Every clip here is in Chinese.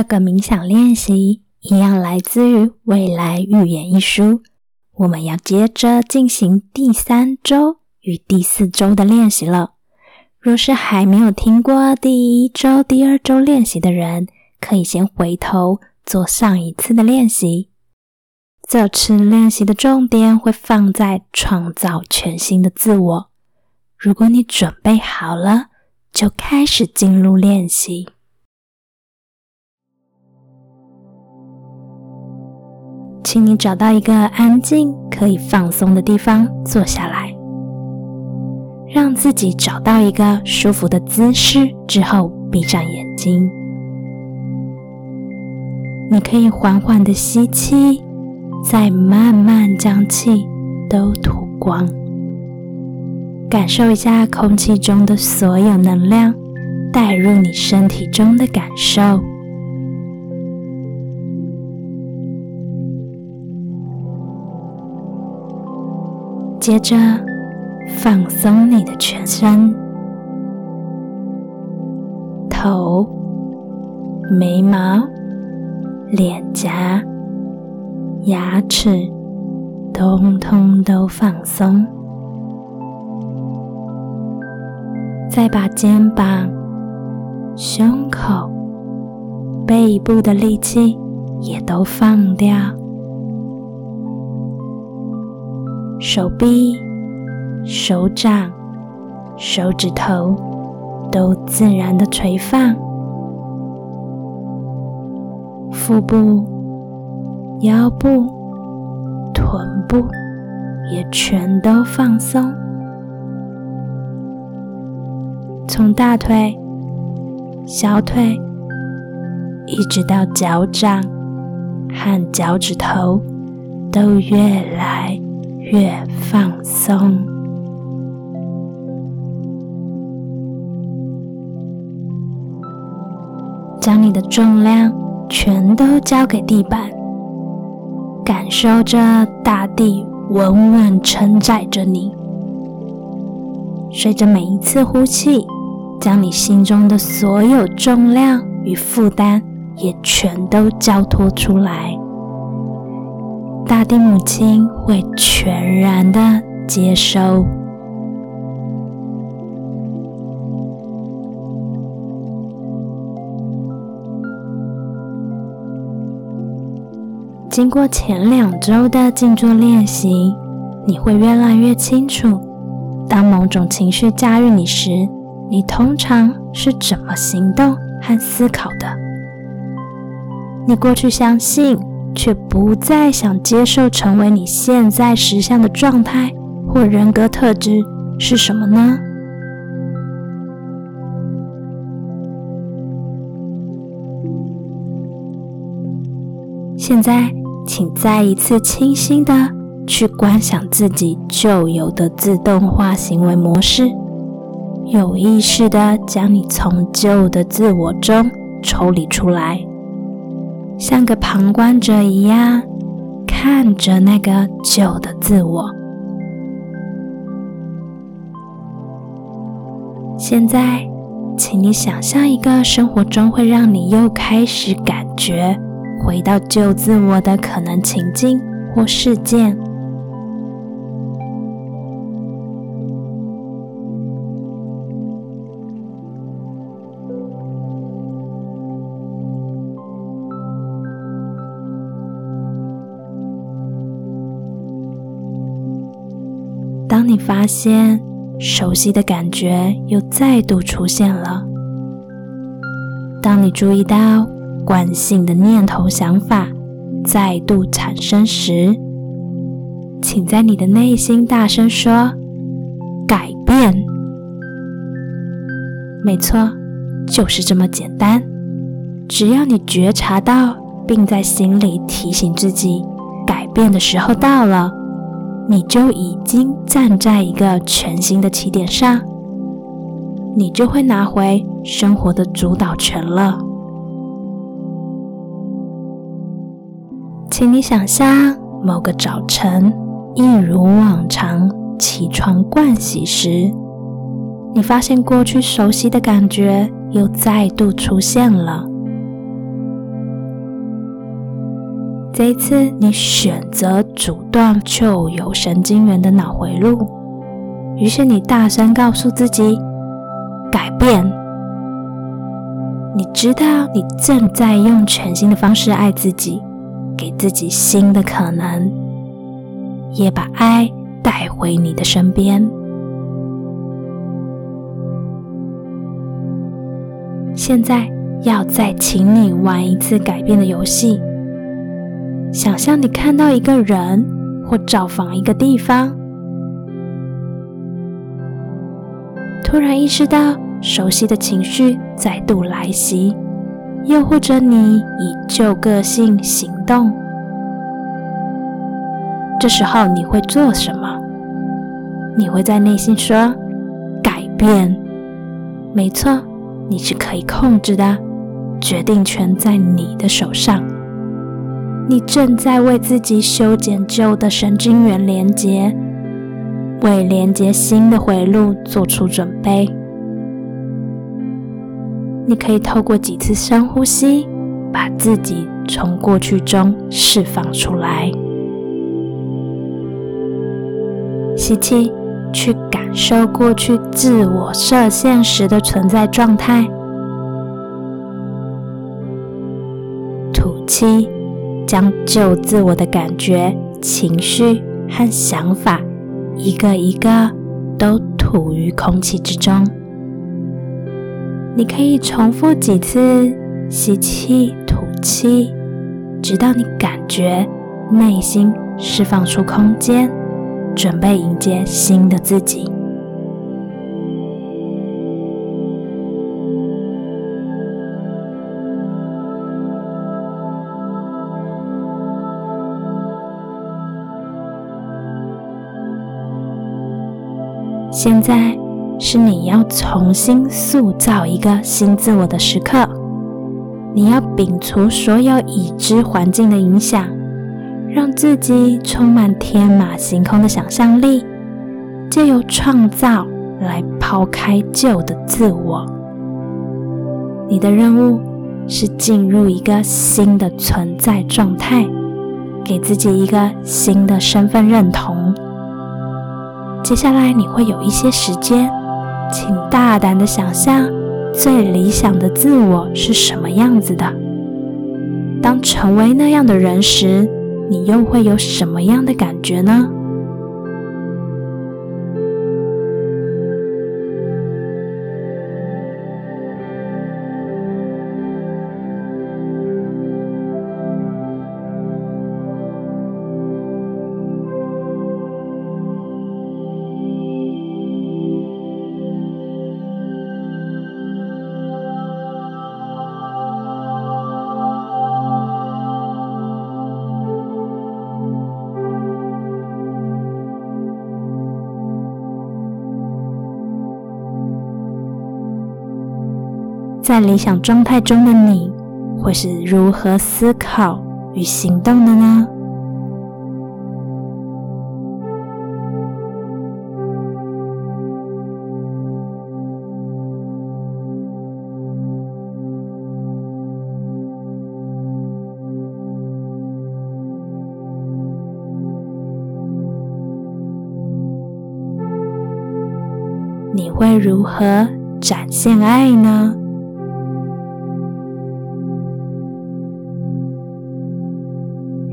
这个冥想练习一样来自于《未来预言》一书。我们要接着进行第三周与第四周的练习了。若是还没有听过第一周、第二周练习的人，可以先回头做上一次的练习。这次练习的重点会放在创造全新的自我。如果你准备好了，就开始进入练习。请你找到一个安静、可以放松的地方坐下来，让自己找到一个舒服的姿势之后，闭上眼睛。你可以缓缓的吸气，再慢慢将气都吐光，感受一下空气中的所有能量带入你身体中的感受。接着，放松你的全身，头、眉毛、脸颊、牙齿，通通都放松。再把肩膀、胸口、背部的力气也都放掉。手臂、手掌、手指头都自然的垂放，腹部、腰部、臀部也全都放松，从大腿、小腿一直到脚掌和脚趾头都越来。越放松，将你的重量全都交给地板，感受着大地稳稳承载着你。随着每一次呼气，将你心中的所有重量与负担也全都交托出来。大地母亲会全然的接收。经过前两周的静坐练习，你会越来越清楚，当某种情绪驾驭你时，你通常是怎么行动和思考的。你过去相信。却不再想接受成为你现在实相的状态或人格特质是什么呢？现在，请再一次清晰的去观想自己旧有的自动化行为模式，有意识的将你从旧的自我中抽离出来。像个旁观者一样看着那个旧的自我。现在，请你想象一个生活中会让你又开始感觉回到旧自我的可能情境或事件。你发现熟悉的感觉又再度出现了，当你注意到惯性的念头、想法再度产生时，请在你的内心大声说：“改变。”没错，就是这么简单。只要你觉察到，并在心里提醒自己，改变的时候到了。你就已经站在一个全新的起点上，你就会拿回生活的主导权了。请你想象某个早晨，一如往常起床盥洗时，你发现过去熟悉的感觉又再度出现了。这一次你选择阻断旧有神经元的脑回路，于是你大声告诉自己：改变。你知道你正在用全新的方式爱自己，给自己新的可能，也把爱带回你的身边。现在要再请你玩一次改变的游戏。想象你看到一个人，或找访一个地方，突然意识到熟悉的情绪再度来袭，又或者你以旧个性行动，这时候你会做什么？你会在内心说：“改变。”没错，你是可以控制的，决定权在你的手上。你正在为自己修剪旧的神经元连接，为连接新的回路做出准备。你可以透过几次深呼吸，把自己从过去中释放出来。吸气，去感受过去自我设限时的存在状态。吐气。将旧自我的感觉、情绪和想法一个一个都吐于空气之中。你可以重复几次吸气、吐气，直到你感觉内心释放出空间，准备迎接新的自己。现在是你要重新塑造一个新自我的时刻。你要摒除所有已知环境的影响，让自己充满天马行空的想象力，借由创造来抛开旧的自我。你的任务是进入一个新的存在状态，给自己一个新的身份认同。接下来你会有一些时间，请大胆的想象最理想的自我是什么样子的。当成为那样的人时，你又会有什么样的感觉呢？在理想状态中的你，会是如何思考与行动的呢？你会如何展现爱呢？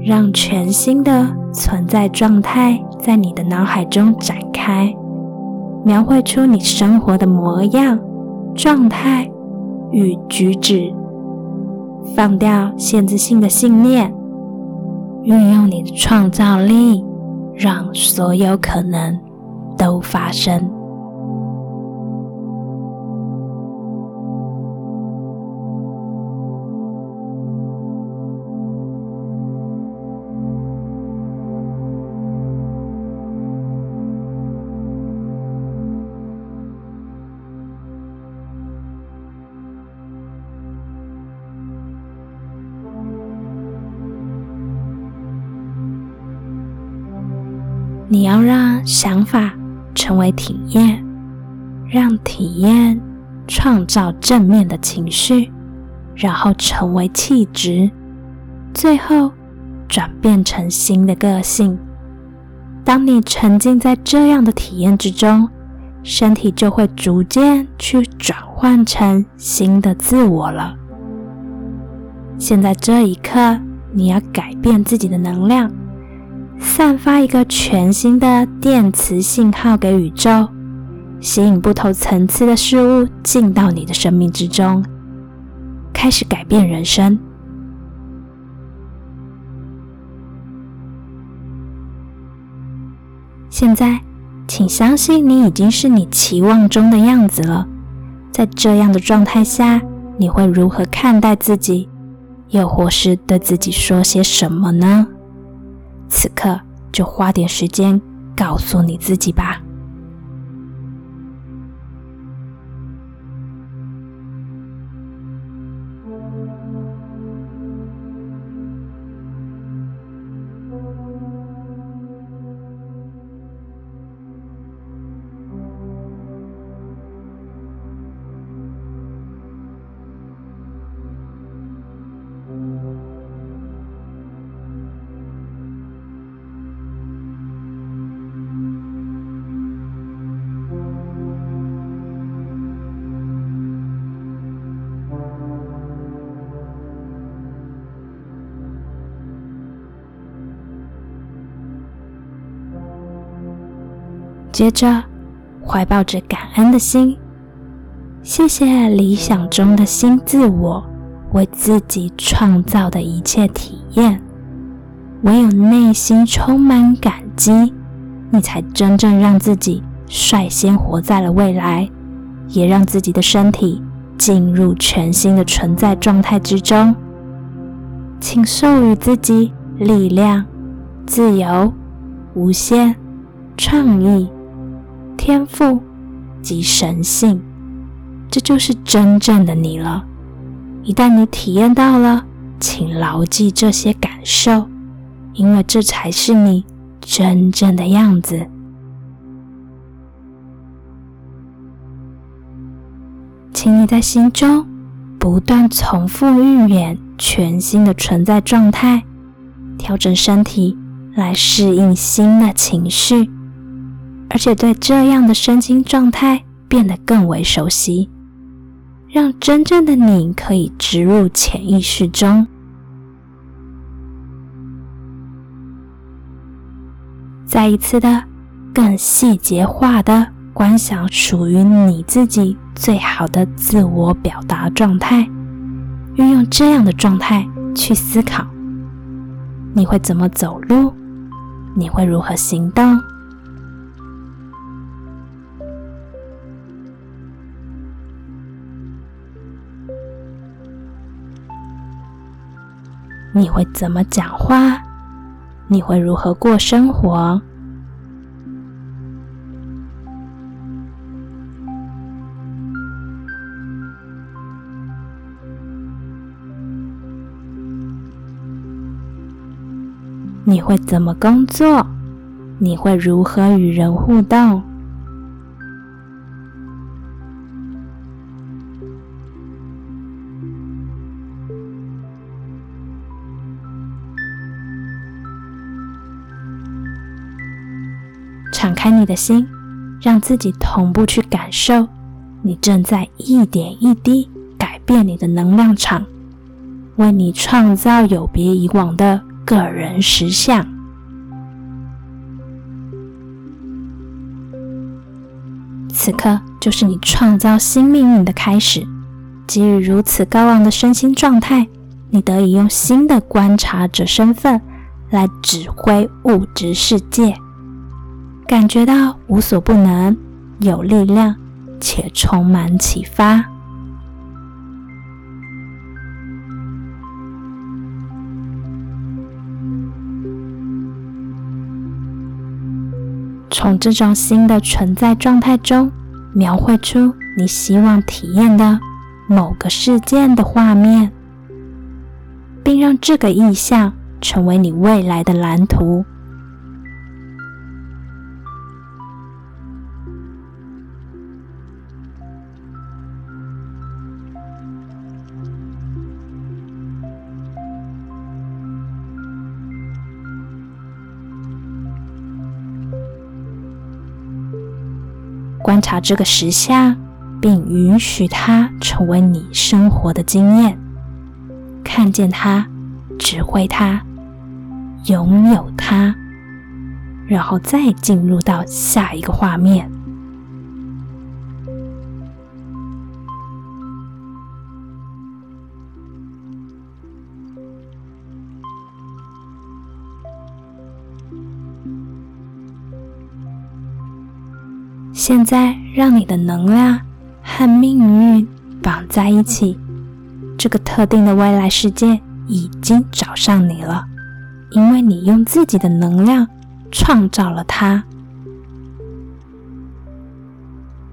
让全新的存在状态在你的脑海中展开，描绘出你生活的模样、状态与举止。放掉限制性的信念，运用你的创造力，让所有可能都发生。你要让想法成为体验，让体验创造正面的情绪，然后成为气质，最后转变成新的个性。当你沉浸在这样的体验之中，身体就会逐渐去转换成新的自我了。现在这一刻，你要改变自己的能量，散发一个全新的电磁信号给宇宙，吸引不同层次的事物进到你的生命之中，开始改变人生。现在，请相信你已经是你期望中的样子了。在这样的状态下，你会如何看待自己？又或是对自己说些什么呢？此刻就花点时间告诉你自己吧。接着，怀抱着感恩的心，谢谢理想中的新自我为自己创造的一切体验。唯有内心充满感激，你才真正让自己率先活在了未来，也让自己的身体进入全新的存在状态之中。请授予自己力量、自由、无限、创意。天赋及神性，这就是真正的你了。一旦你体验到了，请牢记这些感受，因为这才是你真正的样子。请你在心中不断重复预演全新的存在状态，调整身体来适应新的情绪。而且对这样的身心状态变得更为熟悉，让真正的你可以植入潜意识中。再一次的、更细节化的观想属于你自己最好的自我表达状态，运用这样的状态去思考：你会怎么走路？你会如何行动？你会怎么讲话？你会如何过生活？你会怎么工作？你会如何与人互动？敞开你的心，让自己同步去感受，你正在一点一滴改变你的能量场，为你创造有别以往的个人实相。此刻就是你创造新命运的开始。基于如此高昂的身心状态，你得以用新的观察者身份来指挥物质世界。感觉到无所不能，有力量，且充满启发。从这种新的存在状态中，描绘出你希望体验的某个事件的画面，并让这个意象成为你未来的蓝图。观察这个实相，并允许它成为你生活的经验，看见它，指挥它，拥有它，然后再进入到下一个画面。现在，让你的能量和命运绑在一起。这个特定的未来世界已经找上你了，因为你用自己的能量创造了它。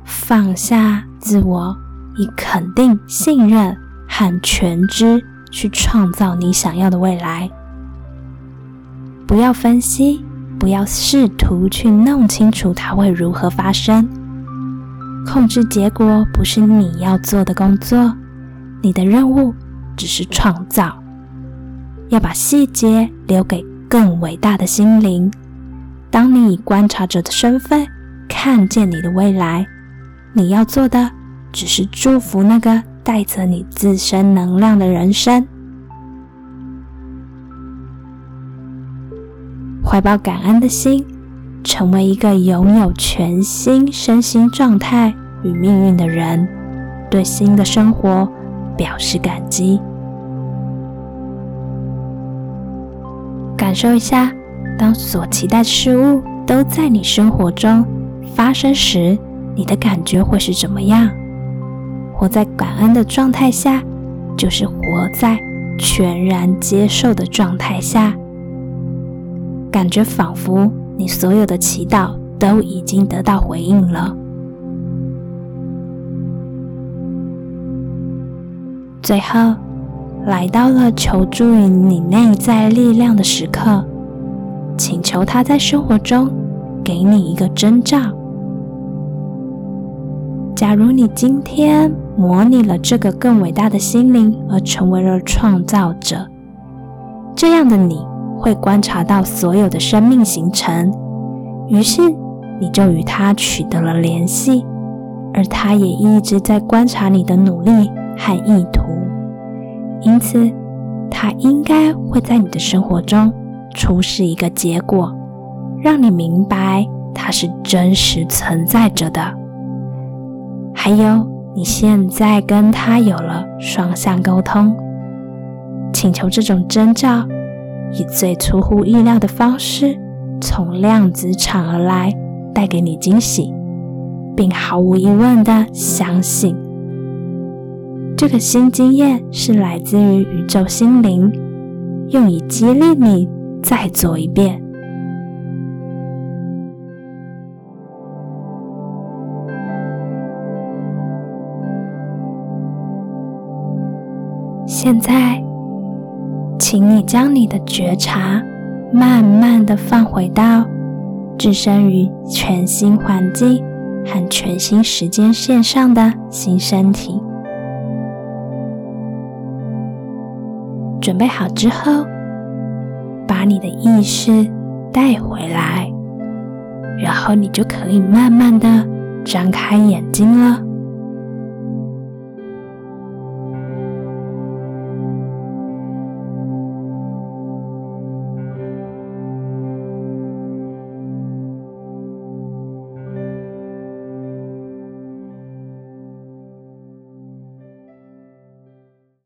放下自我，以肯定、信任和全知去创造你想要的未来。不要分析。不要试图去弄清楚它会如何发生。控制结果不是你要做的工作，你的任务只是创造。要把细节留给更伟大的心灵。当你以观察者的身份看见你的未来，你要做的只是祝福那个带着你自身能量的人生。怀抱感恩的心，成为一个拥有全新身心状态与命运的人，对新的生活表示感激。感受一下，当所期待事物都在你生活中发生时，你的感觉会是怎么样？活在感恩的状态下，就是活在全然接受的状态下。感觉仿佛你所有的祈祷都已经得到回应了。最后，来到了求助于你内在力量的时刻，请求他在生活中给你一个征兆。假如你今天模拟了这个更伟大的心灵，而成为了创造者，这样的你。会观察到所有的生命形成，于是你就与他取得了联系，而他也一直在观察你的努力和意图，因此他应该会在你的生活中出示一个结果，让你明白他是真实存在着的。还有，你现在跟他有了双向沟通，请求这种征兆。以最出乎意料的方式从量子场而来，带给你惊喜，并毫无疑问的相信，这个新经验是来自于宇宙心灵，用以激励你再做一遍。现在。请你将你的觉察慢慢的放回到置身于全新环境和全新时间线上的新身体。准备好之后，把你的意识带回来，然后你就可以慢慢的张开眼睛了。